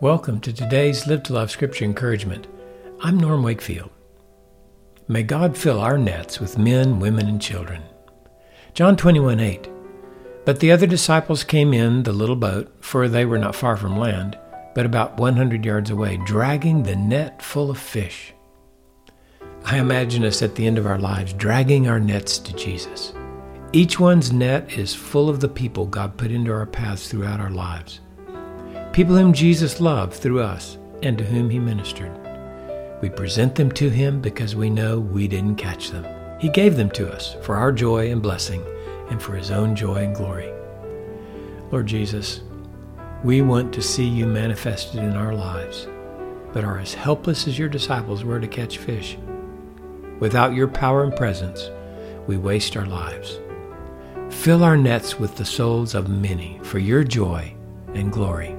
Welcome to today's Live to Love Scripture Encouragement. I'm Norm Wakefield. May God fill our nets with men, women, and children. John 21 8. But the other disciples came in the little boat, for they were not far from land, but about 100 yards away, dragging the net full of fish. I imagine us at the end of our lives dragging our nets to Jesus. Each one's net is full of the people God put into our paths throughout our lives. People whom Jesus loved through us and to whom He ministered. We present them to Him because we know we didn't catch them. He gave them to us for our joy and blessing and for His own joy and glory. Lord Jesus, we want to see you manifested in our lives, but are as helpless as your disciples were to catch fish. Without your power and presence, we waste our lives. Fill our nets with the souls of many for your joy and glory.